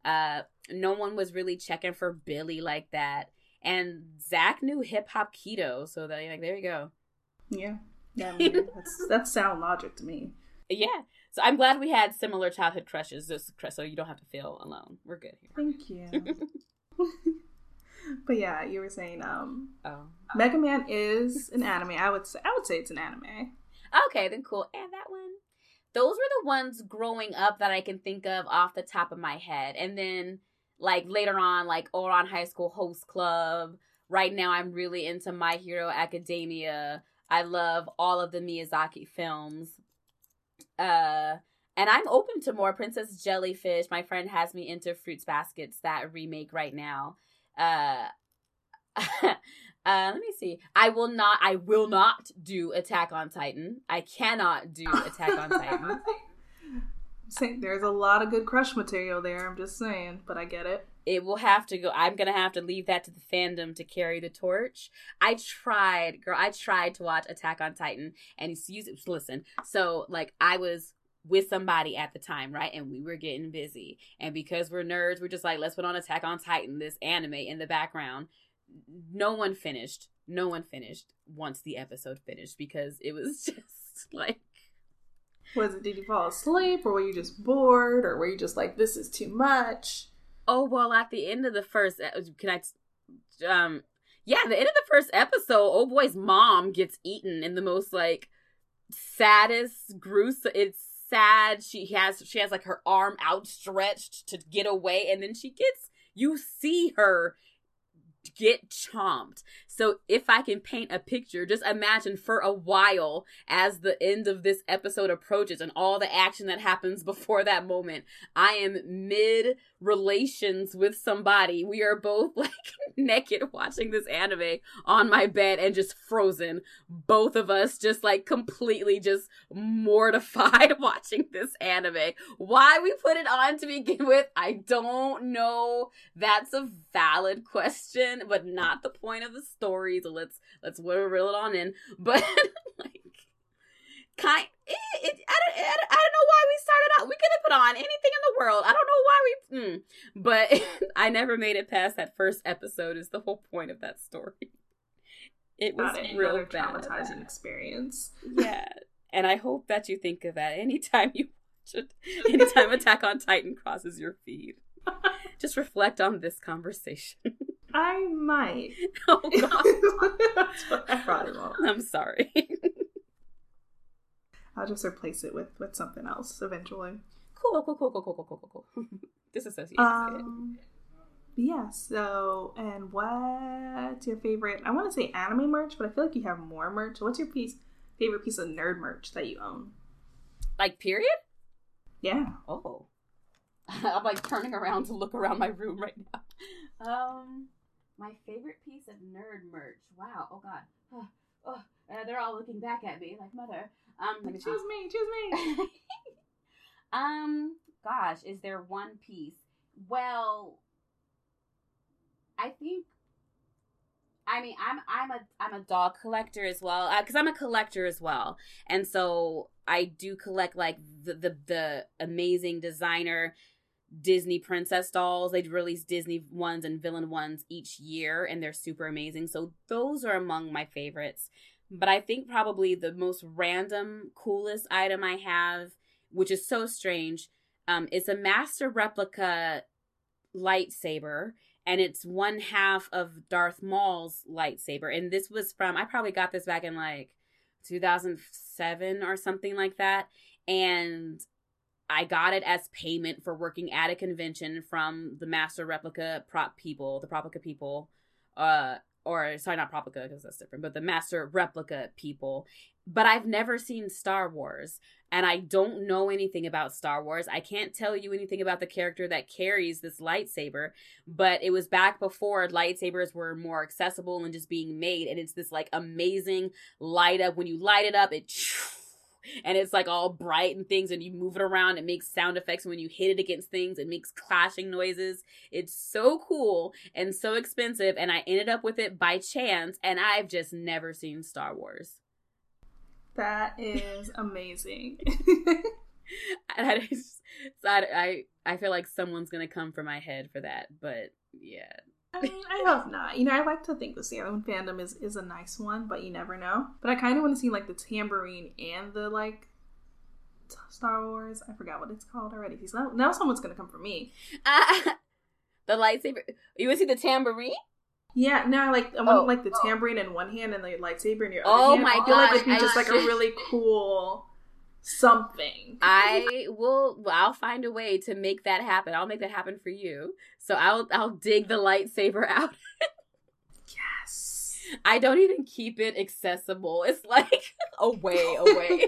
Uh, no one was really checking for Billy like that. And Zach knew hip hop kido, so that like there you go. Yeah. Yeah, I mean, that's that's sound logic to me. Yeah. So I'm glad we had similar childhood crushes, so you don't have to feel alone. We're good here. Thank you. but yeah, you were saying um oh. Mega Man is an anime. I would say I would say it's an anime. Okay, then cool. And that one. those were the ones growing up that I can think of off the top of my head. And then like later on, like Ouran High School Host Club. Right now, I'm really into My Hero Academia. I love all of the Miyazaki films. Uh, and I'm open to more Princess Jellyfish. My friend has me into Fruits Baskets, that remake right now. Uh, uh, let me see. I will not. I will not do Attack on Titan. I cannot do Attack on Titan. Saying there's a lot of good crush material there. I'm just saying, but I get it. It will have to go. I'm gonna have to leave that to the fandom to carry the torch. I tried, girl. I tried to watch Attack on Titan, and you listen. So like, I was with somebody at the time, right? And we were getting busy. And because we're nerds, we're just like, let's put on Attack on Titan, this anime in the background. No one finished. No one finished once the episode finished because it was just like was it did you fall asleep or were you just bored or were you just like this is too much? Oh well, at the end of the first, can I? Um, yeah, the end of the first episode, oh boy's mom gets eaten in the most like saddest, gruesome. It's sad. She has she has like her arm outstretched to get away, and then she gets. You see her get chomped. So if I can paint a picture, just imagine for a while as the end of this episode approaches and all the action that happens before that moment, I am mid relations with somebody. We are both like naked watching this anime on my bed and just frozen. Both of us just like completely just mortified watching this anime. Why we put it on to begin with, I don't know. That's a valid question but not the point of the story. So let's let's reel it on in. But like, kind, it, it, I, don't, I, don't, I don't know why we started out. We could have put on anything in the world. I don't know why we. Mm. But I never made it past that first episode. Is the whole point of that story. It was it. real traumatizing experience. Yeah, and I hope that you think of that anytime you watch it. Anytime Attack on Titan crosses your feed. Just reflect on this conversation. I might. Oh god. I probably won't. I'm sorry. I'll just replace it with with something else eventually. Cool, cool, cool, cool, cool, cool, cool, cool, cool. Disassociate. Um, yeah. So, and what's your favorite? I want to say anime merch, but I feel like you have more merch. What's your piece favorite piece of nerd merch that you own? Like period? Yeah. Oh. I'm like turning around to look around my room right now. Um, my favorite piece of nerd merch. Wow. Oh God. Oh, oh. Uh, they're all looking back at me like mother. Um, me choose me. Choose me. um. Gosh, is there one piece? Well, I think. I mean, I'm I'm a I'm a dog collector as well because uh, I'm a collector as well, and so I do collect like the the, the amazing designer Disney princess dolls. They release Disney ones and villain ones each year, and they're super amazing. So those are among my favorites. But I think probably the most random, coolest item I have, which is so strange, um, is a master replica lightsaber, and it's one half of Darth Maul's lightsaber. And this was from I probably got this back in like 2007 or something like that. And I got it as payment for working at a convention from the master replica prop people, the Proplica people, uh, or sorry, not Proplica because that's different, but the master replica people. But I've never seen Star Wars, and I don't know anything about Star Wars. I can't tell you anything about the character that carries this lightsaber, but it was back before lightsabers were more accessible and just being made, and it's this like amazing light up. When you light it up, it and it's like all bright and things and you move it around it makes sound effects when you hit it against things it makes clashing noises. It's so cool and so expensive and i ended up with it by chance and i've just never seen star wars. That is amazing. That is I, I i feel like someone's gonna come for my head for that but yeah I mean, I hope not. You know, I like to think the Sailor Moon fandom is is a nice one, but you never know. But I kind of want to see like the tambourine and the like Star Wars. I forgot what it's called already. Because now, now someone's gonna come for me. Uh, the lightsaber. You want to see the tambourine? Yeah, no, like I want oh, like the tambourine in one hand and the lightsaber in your other oh hand. my I feel like it'd be just like a really cool something. I will. I'll find a way to make that happen. I'll make that happen for you. So I'll I'll dig the lightsaber out. yes. I don't even keep it accessible. It's like away, away.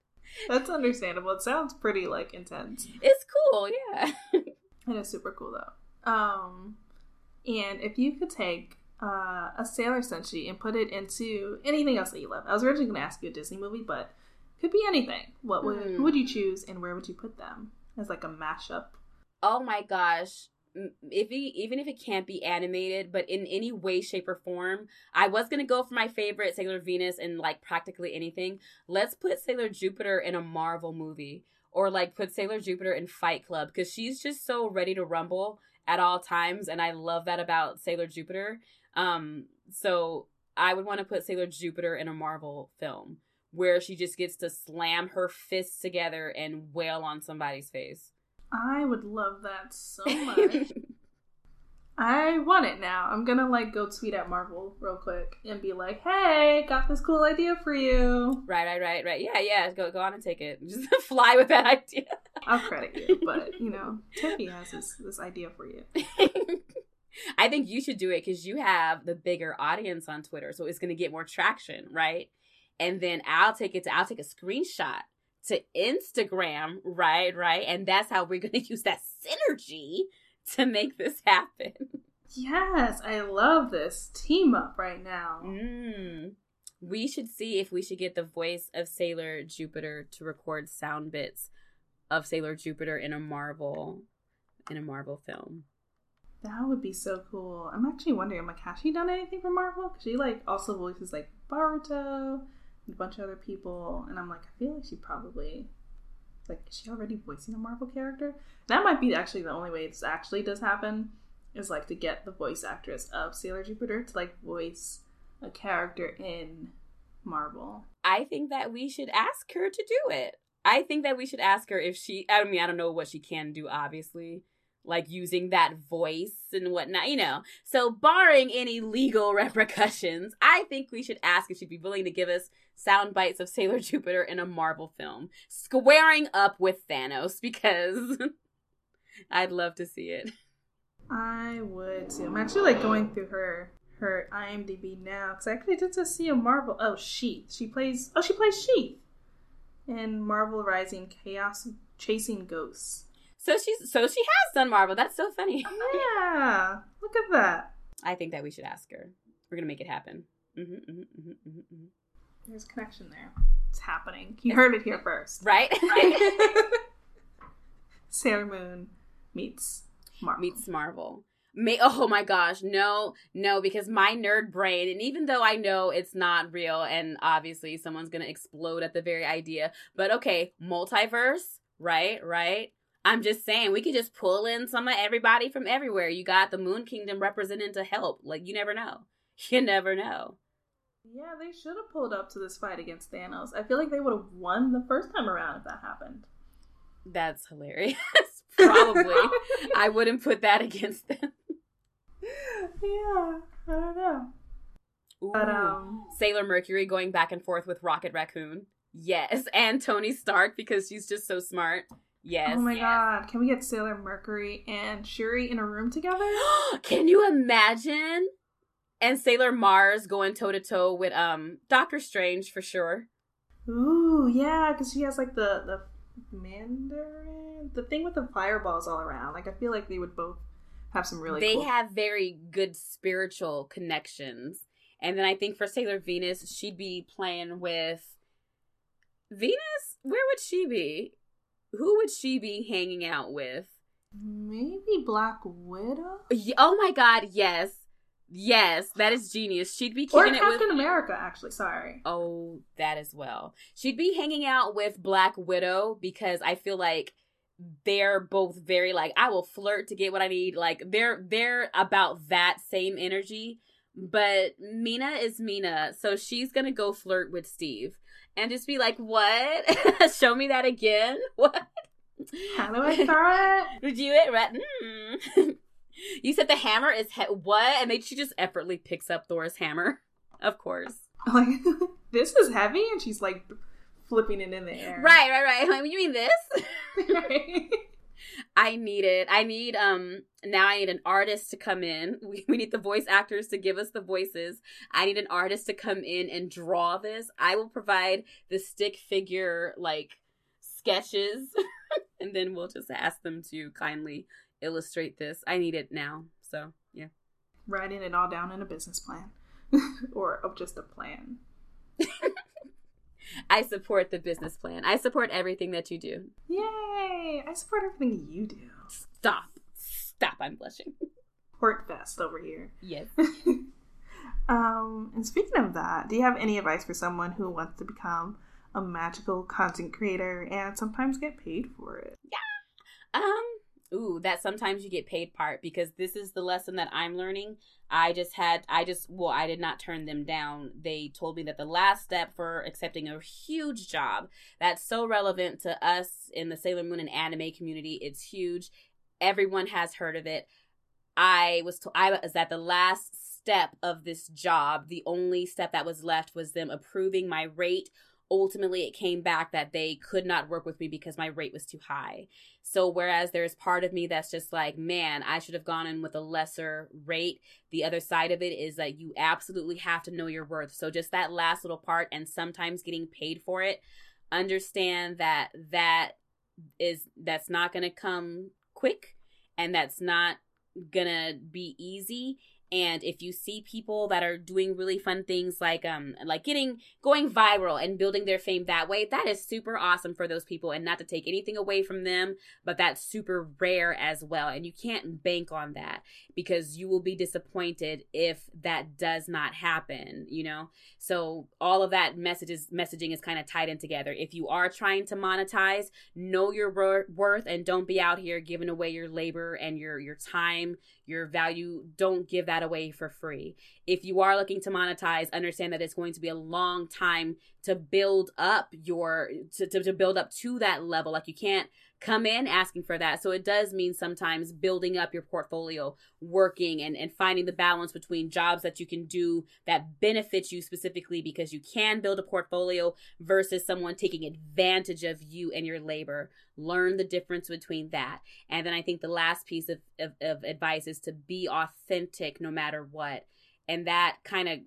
That's understandable. It sounds pretty like intense. It's cool, yeah. It is super cool though. Um, and if you could take uh, a Sailor Senshi and put it into anything else that you love, I was originally going to ask you a Disney movie, but could be anything. What would Hmm. who would you choose, and where would you put them as like a mashup? Oh my gosh. If he, even if it can't be animated, but in any way, shape, or form, I was gonna go for my favorite Sailor Venus in like practically anything. Let's put Sailor Jupiter in a Marvel movie, or like put Sailor Jupiter in Fight Club because she's just so ready to rumble at all times, and I love that about Sailor Jupiter. Um, so I would want to put Sailor Jupiter in a Marvel film where she just gets to slam her fists together and wail on somebody's face. I would love that so much. I want it now. I'm gonna like go tweet at Marvel real quick and be like, "Hey, got this cool idea for you." Right, right, right, right. Yeah, yeah. Go, go on and take it. Just fly with that idea. I'll credit you, but you know, Tiffy has this this idea for you. I think you should do it because you have the bigger audience on Twitter, so it's going to get more traction, right? And then I'll take it to I'll take a screenshot to Instagram, right, right, and that's how we're going to use that synergy to make this happen. Yes, I love this team up right now. Mm. We should see if we should get the voice of Sailor Jupiter to record sound bits of Sailor Jupiter in a Marvel in a Marvel film. That would be so cool. I'm actually wondering, like, has she done anything for Marvel? Because she like also voices like Boruto a bunch of other people, and I'm like, I feel like she probably like is she already voicing a Marvel character? That might be actually the only way this actually does happen is like to get the voice actress of Sailor Jupiter to like voice a character in Marvel. I think that we should ask her to do it. I think that we should ask her if she I mean, I don't know what she can do, obviously. Like using that voice and whatnot, you know. So barring any legal repercussions, I think we should ask if she'd be willing to give us sound bites of Sailor Jupiter in a Marvel film. Squaring up with Thanos because I'd love to see it. I would too. I'm actually like going through her her IMDb now because I actually did just see a Marvel. Oh, Sheath. She plays. Oh, she plays Sheath in Marvel Rising Chaos Chasing Ghosts. So she's so she has done Marvel. That's so funny. Yeah, look at that. I think that we should ask her. We're gonna make it happen. hmm hmm hmm hmm hmm There's a connection there. It's happening. You heard it here first. Right? Sailor Moon meets Marvel. Meets Marvel. May oh my gosh, no, no, because my nerd brain, and even though I know it's not real, and obviously someone's gonna explode at the very idea, but okay, multiverse, right, right. I'm just saying we could just pull in some of everybody from everywhere. You got the Moon Kingdom representing to help. Like you never know. You never know. Yeah, they should have pulled up to this fight against Thanos. I feel like they would have won the first time around if that happened. That's hilarious. Probably. I wouldn't put that against them. yeah, I don't know. But um, Sailor Mercury going back and forth with Rocket Raccoon. Yes. And Tony Stark because she's just so smart. Yes. oh my yes. god, can we get Sailor Mercury and Shuri in a room together? Can you imagine? And Sailor Mars going toe to toe with um Doctor Strange for sure. Ooh, yeah, because she has like the the Mandarin, the thing with the fireballs all around. Like I feel like they would both have some really. they cool... have very good spiritual connections. And then I think for Sailor Venus, she'd be playing with Venus. Where would she be? Who would she be hanging out with? maybe Black Widow Oh my god, yes. Yes, that is genius. She'd be or it with Captain America. Actually, sorry. Oh, that as well. She'd be hanging out with Black Widow because I feel like they're both very like I will flirt to get what I need. Like they're they're about that same energy. But Mina is Mina, so she's gonna go flirt with Steve and just be like, "What? Show me that again? What? How do I it? Do it right? Mm. you said the hammer is he- what? And then she just effortlessly picks up Thor's hammer. Of course. Like this is heavy, and she's like flipping it in the air. Right, right, right. Like, you mean this? I need it. I need um now I need an artist to come in. We, we need the voice actors to give us the voices. I need an artist to come in and draw this. I will provide the stick figure like sketches and then we'll just ask them to kindly illustrate this. I need it now. So, yeah. Writing it all down in a business plan or of just a plan. I support the business plan. I support everything that you do. Yay! I support everything you do. Stop. Stop. I'm blushing. Port Fest over here. Yes. um, and speaking of that, do you have any advice for someone who wants to become a magical content creator and sometimes get paid for it? Yeah. Um, ooh, that sometimes you get paid part because this is the lesson that I'm learning. I just had, I just, well, I did not turn them down. They told me that the last step for accepting a huge job that's so relevant to us in the Sailor Moon and anime community, it's huge. Everyone has heard of it. I was, to, I was at the last step of this job. The only step that was left was them approving my rate ultimately it came back that they could not work with me because my rate was too high. So whereas there's part of me that's just like, man, I should have gone in with a lesser rate. The other side of it is that you absolutely have to know your worth. So just that last little part and sometimes getting paid for it, understand that that is that's not going to come quick and that's not going to be easy and if you see people that are doing really fun things like um like getting going viral and building their fame that way that is super awesome for those people. And not to take anything away from them but that's super rare as well. And you can't bank on that because you will be disappointed if that does not happen you know? So all of that messages messaging is kind of tied in together. If you are trying to monetize know your worth and don't be out here giving away your labor and your your time your value don't give that away for free. If you are looking to monetize understand that it's going to be a long time to build up your to, to, to build up to that level. Like you can't come in asking for that. So it does mean sometimes building up your portfolio, working and, and finding the balance between jobs that you can do that benefit you specifically because you can build a portfolio versus someone taking advantage of you and your labor. Learn the difference between that. And then I think the last piece of, of, of advice is to be authentic no matter what. And that kind of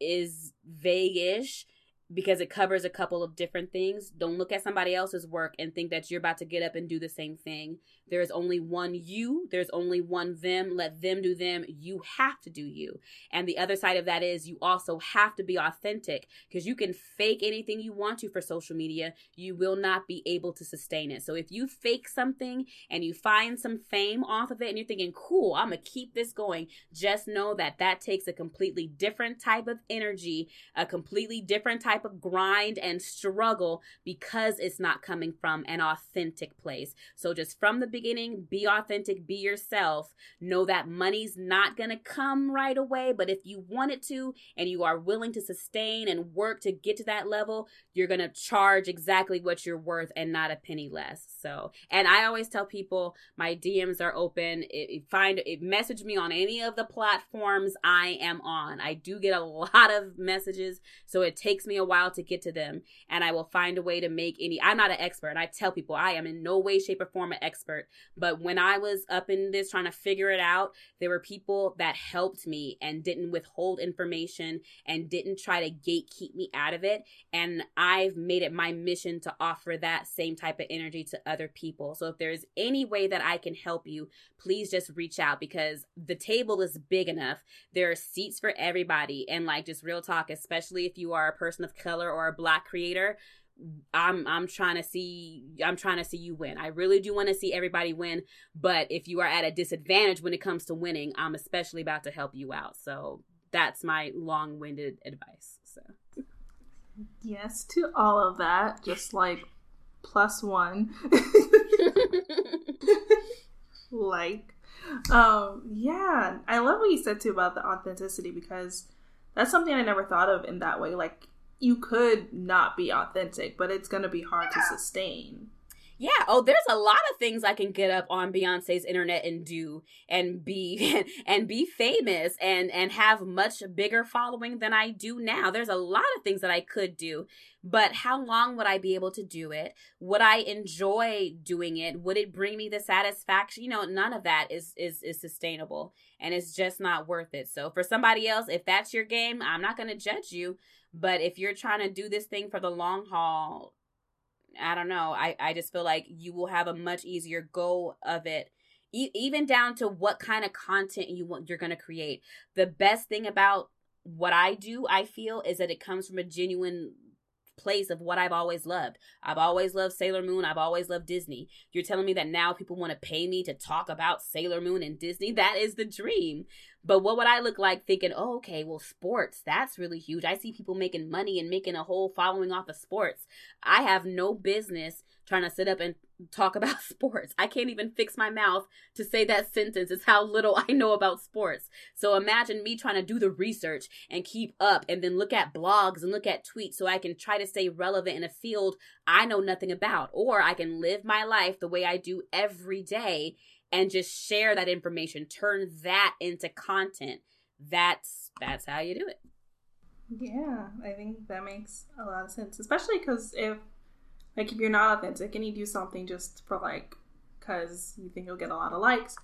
is vague-ish because it covers a couple of different things. Don't look at somebody else's work and think that you're about to get up and do the same thing. There is only one you, there's only one them. Let them do them. You have to do you. And the other side of that is you also have to be authentic because you can fake anything you want to for social media. You will not be able to sustain it. So if you fake something and you find some fame off of it and you're thinking, cool, I'm going to keep this going, just know that that takes a completely different type of energy, a completely different type of grind and struggle because it's not coming from an authentic place. So just from the beginning, be authentic, be yourself. Know that money's not going to come right away, but if you want it to and you are willing to sustain and work to get to that level, you're going to charge exactly what you're worth and not a penny less. So, and I always tell people my DMs are open. It, find it message me on any of the platforms I am on. I do get a lot of messages, so it takes me a while to get to them, and I will find a way to make any. I'm not an expert. I tell people I am in no way, shape, or form an expert but when I was up in this trying to figure it out, there were people that helped me and didn't withhold information and didn't try to gatekeep me out of it. And I've made it my mission to offer that same type of energy to other people. So if there's any way that I can help you, please just reach out because the table is big enough. There are seats for everybody. And like just real talk, especially if you are a person of color or a black creator, I'm I'm trying to see I'm trying to see you win. I really do want to see everybody win, but if you are at a disadvantage when it comes to winning, I'm especially about to help you out. So that's my long-winded advice. So yes to all of that, just like plus 1. like um yeah, I love what you said too about the authenticity because that's something I never thought of in that way. Like you could not be authentic, but it's going to be hard to sustain. Yeah. Oh, there's a lot of things I can get up on Beyonce's internet and do and be and be famous and and have much bigger following than I do now. There's a lot of things that I could do, but how long would I be able to do it? Would I enjoy doing it? Would it bring me the satisfaction? You know, none of that is is is sustainable and it's just not worth it. So for somebody else, if that's your game, I'm not going to judge you, but if you're trying to do this thing for the long haul, I don't know. I, I just feel like you will have a much easier go of it even down to what kind of content you want you're going to create. The best thing about what I do, I feel, is that it comes from a genuine place of what I've always loved. I've always loved Sailor Moon. I've always loved Disney. You're telling me that now people want to pay me to talk about Sailor Moon and Disney? That is the dream. But what would I look like thinking, oh, okay, well, sports, that's really huge. I see people making money and making a whole following off of sports. I have no business trying to sit up and talk about sports. I can't even fix my mouth to say that sentence. It's how little I know about sports. So imagine me trying to do the research and keep up and then look at blogs and look at tweets so I can try to stay relevant in a field I know nothing about. Or I can live my life the way I do every day and just share that information, turn that into content. That's that's how you do it. Yeah, I think that makes a lot of sense, especially because if like if you're not authentic and you do something just for like because you think you'll get a lot of likes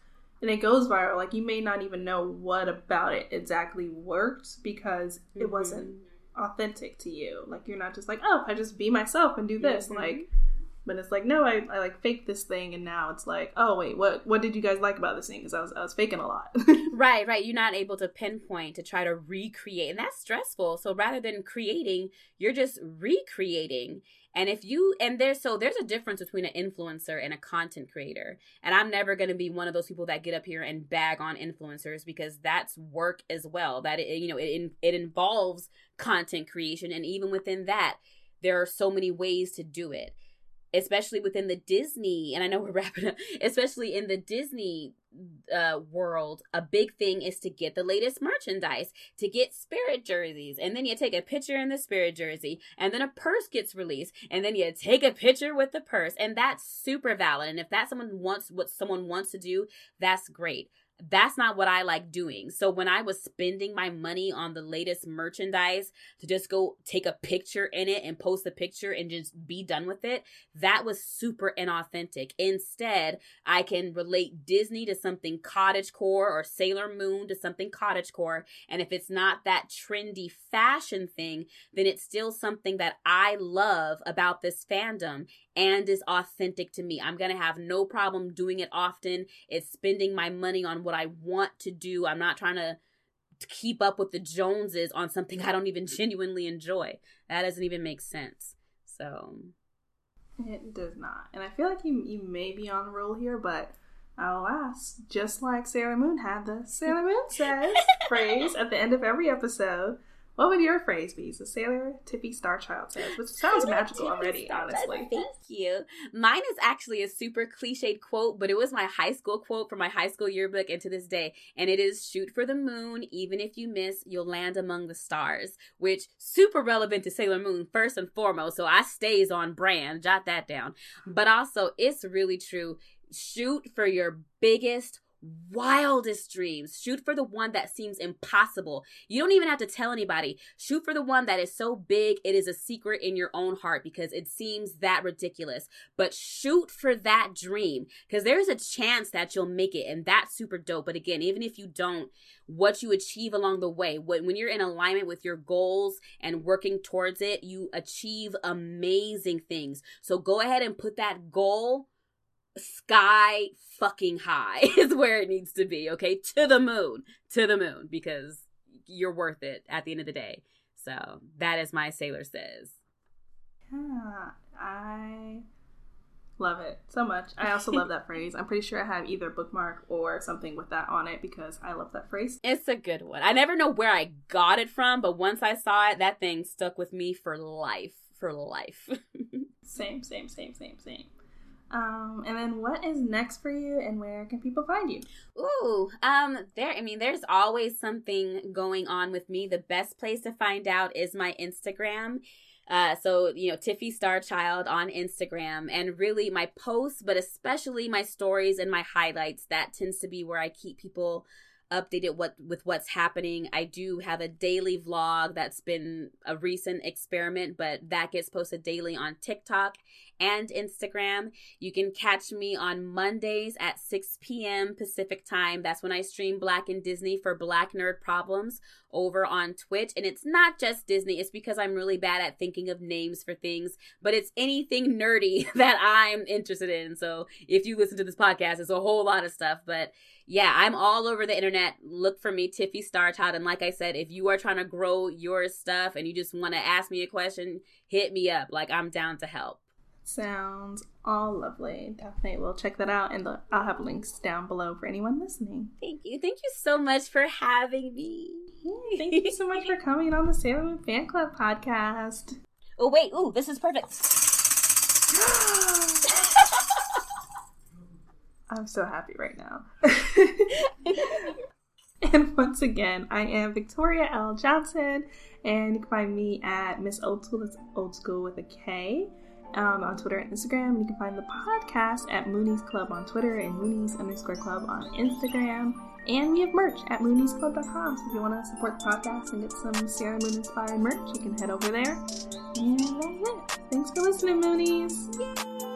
and it goes viral, like you may not even know what about it exactly worked because mm-hmm. it wasn't authentic to you. Like you're not just like, oh, I just be myself and do this. Mm-hmm. Like but it's like, no, I, I like faked this thing, and now it's like, oh wait, what what did you guys like about this thing? Because I was I was faking a lot. right, right. You're not able to pinpoint to try to recreate, and that's stressful. So rather than creating, you're just recreating. And if you and there's so there's a difference between an influencer and a content creator. And I'm never going to be one of those people that get up here and bag on influencers because that's work as well. That it, you know it it involves content creation, and even within that, there are so many ways to do it especially within the Disney, and I know we're wrapping up, especially in the Disney uh, world, a big thing is to get the latest merchandise, to get spirit jerseys. And then you take a picture in the spirit jersey, and then a purse gets released, and then you take a picture with the purse. And that's super valid. And if that's someone wants what someone wants to do, that's great that's not what I like doing. So when I was spending my money on the latest merchandise to just go take a picture in it and post a picture and just be done with it, that was super inauthentic. Instead, I can relate Disney to something cottage core or Sailor Moon to something cottage core. And if it's not that trendy fashion thing, then it's still something that I love about this fandom and is authentic to me. I'm going to have no problem doing it often. It's spending my money on what I want to do. I'm not trying to keep up with the Joneses on something I don't even genuinely enjoy. That doesn't even make sense. So it does not. And I feel like you you may be on the roll here, but I'll ask. Just like Sailor Moon had the Sailor Moon says phrase at the end of every episode. What would your phrase be? So Sailor Tiffy Starchild says, which sounds magical Tiffy already, Star honestly. Thank you. Mine is actually a super cliched quote, but it was my high school quote from my high school yearbook and to this day. And it is shoot for the moon, even if you miss, you'll land among the stars. Which super relevant to Sailor Moon first and foremost. So I stays on brand. Jot that down. But also it's really true. Shoot for your biggest wildest dreams. Shoot for the one that seems impossible. You don't even have to tell anybody. Shoot for the one that is so big it is a secret in your own heart because it seems that ridiculous. But shoot for that dream because there's a chance that you'll make it and that's super dope. But again, even if you don't, what you achieve along the way, when you're in alignment with your goals and working towards it, you achieve amazing things. So go ahead and put that goal sky fucking high is where it needs to be, okay? To the moon, to the moon, because you're worth it at the end of the day. So that is my sailor says. Yeah, I love it so much. I also love that phrase. I'm pretty sure I have either bookmark or something with that on it because I love that phrase. It's a good one. I never know where I got it from, but once I saw it, that thing stuck with me for life. For life. same, same, same, same, same. Um, and then what is next for you and where can people find you? Ooh, um, there, I mean, there's always something going on with me. The best place to find out is my Instagram. Uh, so, you know, Tiffy Starchild on Instagram and really my posts, but especially my stories and my highlights. That tends to be where I keep people updated what with what's happening. I do have a daily vlog that's been a recent experiment, but that gets posted daily on TikTok and Instagram. You can catch me on Mondays at 6 p.m. Pacific time. That's when I stream Black and Disney for Black Nerd Problems over on Twitch. And it's not just Disney, it's because I'm really bad at thinking of names for things, but it's anything nerdy that I'm interested in. So if you listen to this podcast, it's a whole lot of stuff. But yeah, I'm all over the internet. Look for me, Tiffy Starchild. And like I said, if you are trying to grow your stuff and you just want to ask me a question, hit me up. Like I'm down to help. Sounds all lovely. Definitely we'll check that out, and I'll have links down below for anyone listening. Thank you. Thank you so much for having me. Thank you so much for coming on the Sailor Moon Fan Club podcast. Oh, wait. Ooh, this is perfect. I'm so happy right now. and once again, I am Victoria L. Johnson, and you can find me at Miss Old School. That's Old School with a K um, on Twitter and Instagram. You can find the podcast at Moonies Club on Twitter and Moonies underscore Club on Instagram. And we have merch at mooniesclub.com. So if you want to support the podcast and get some Sailor Moon inspired merch, you can head over there. And that's it. Thanks for listening, Moonies. Yay!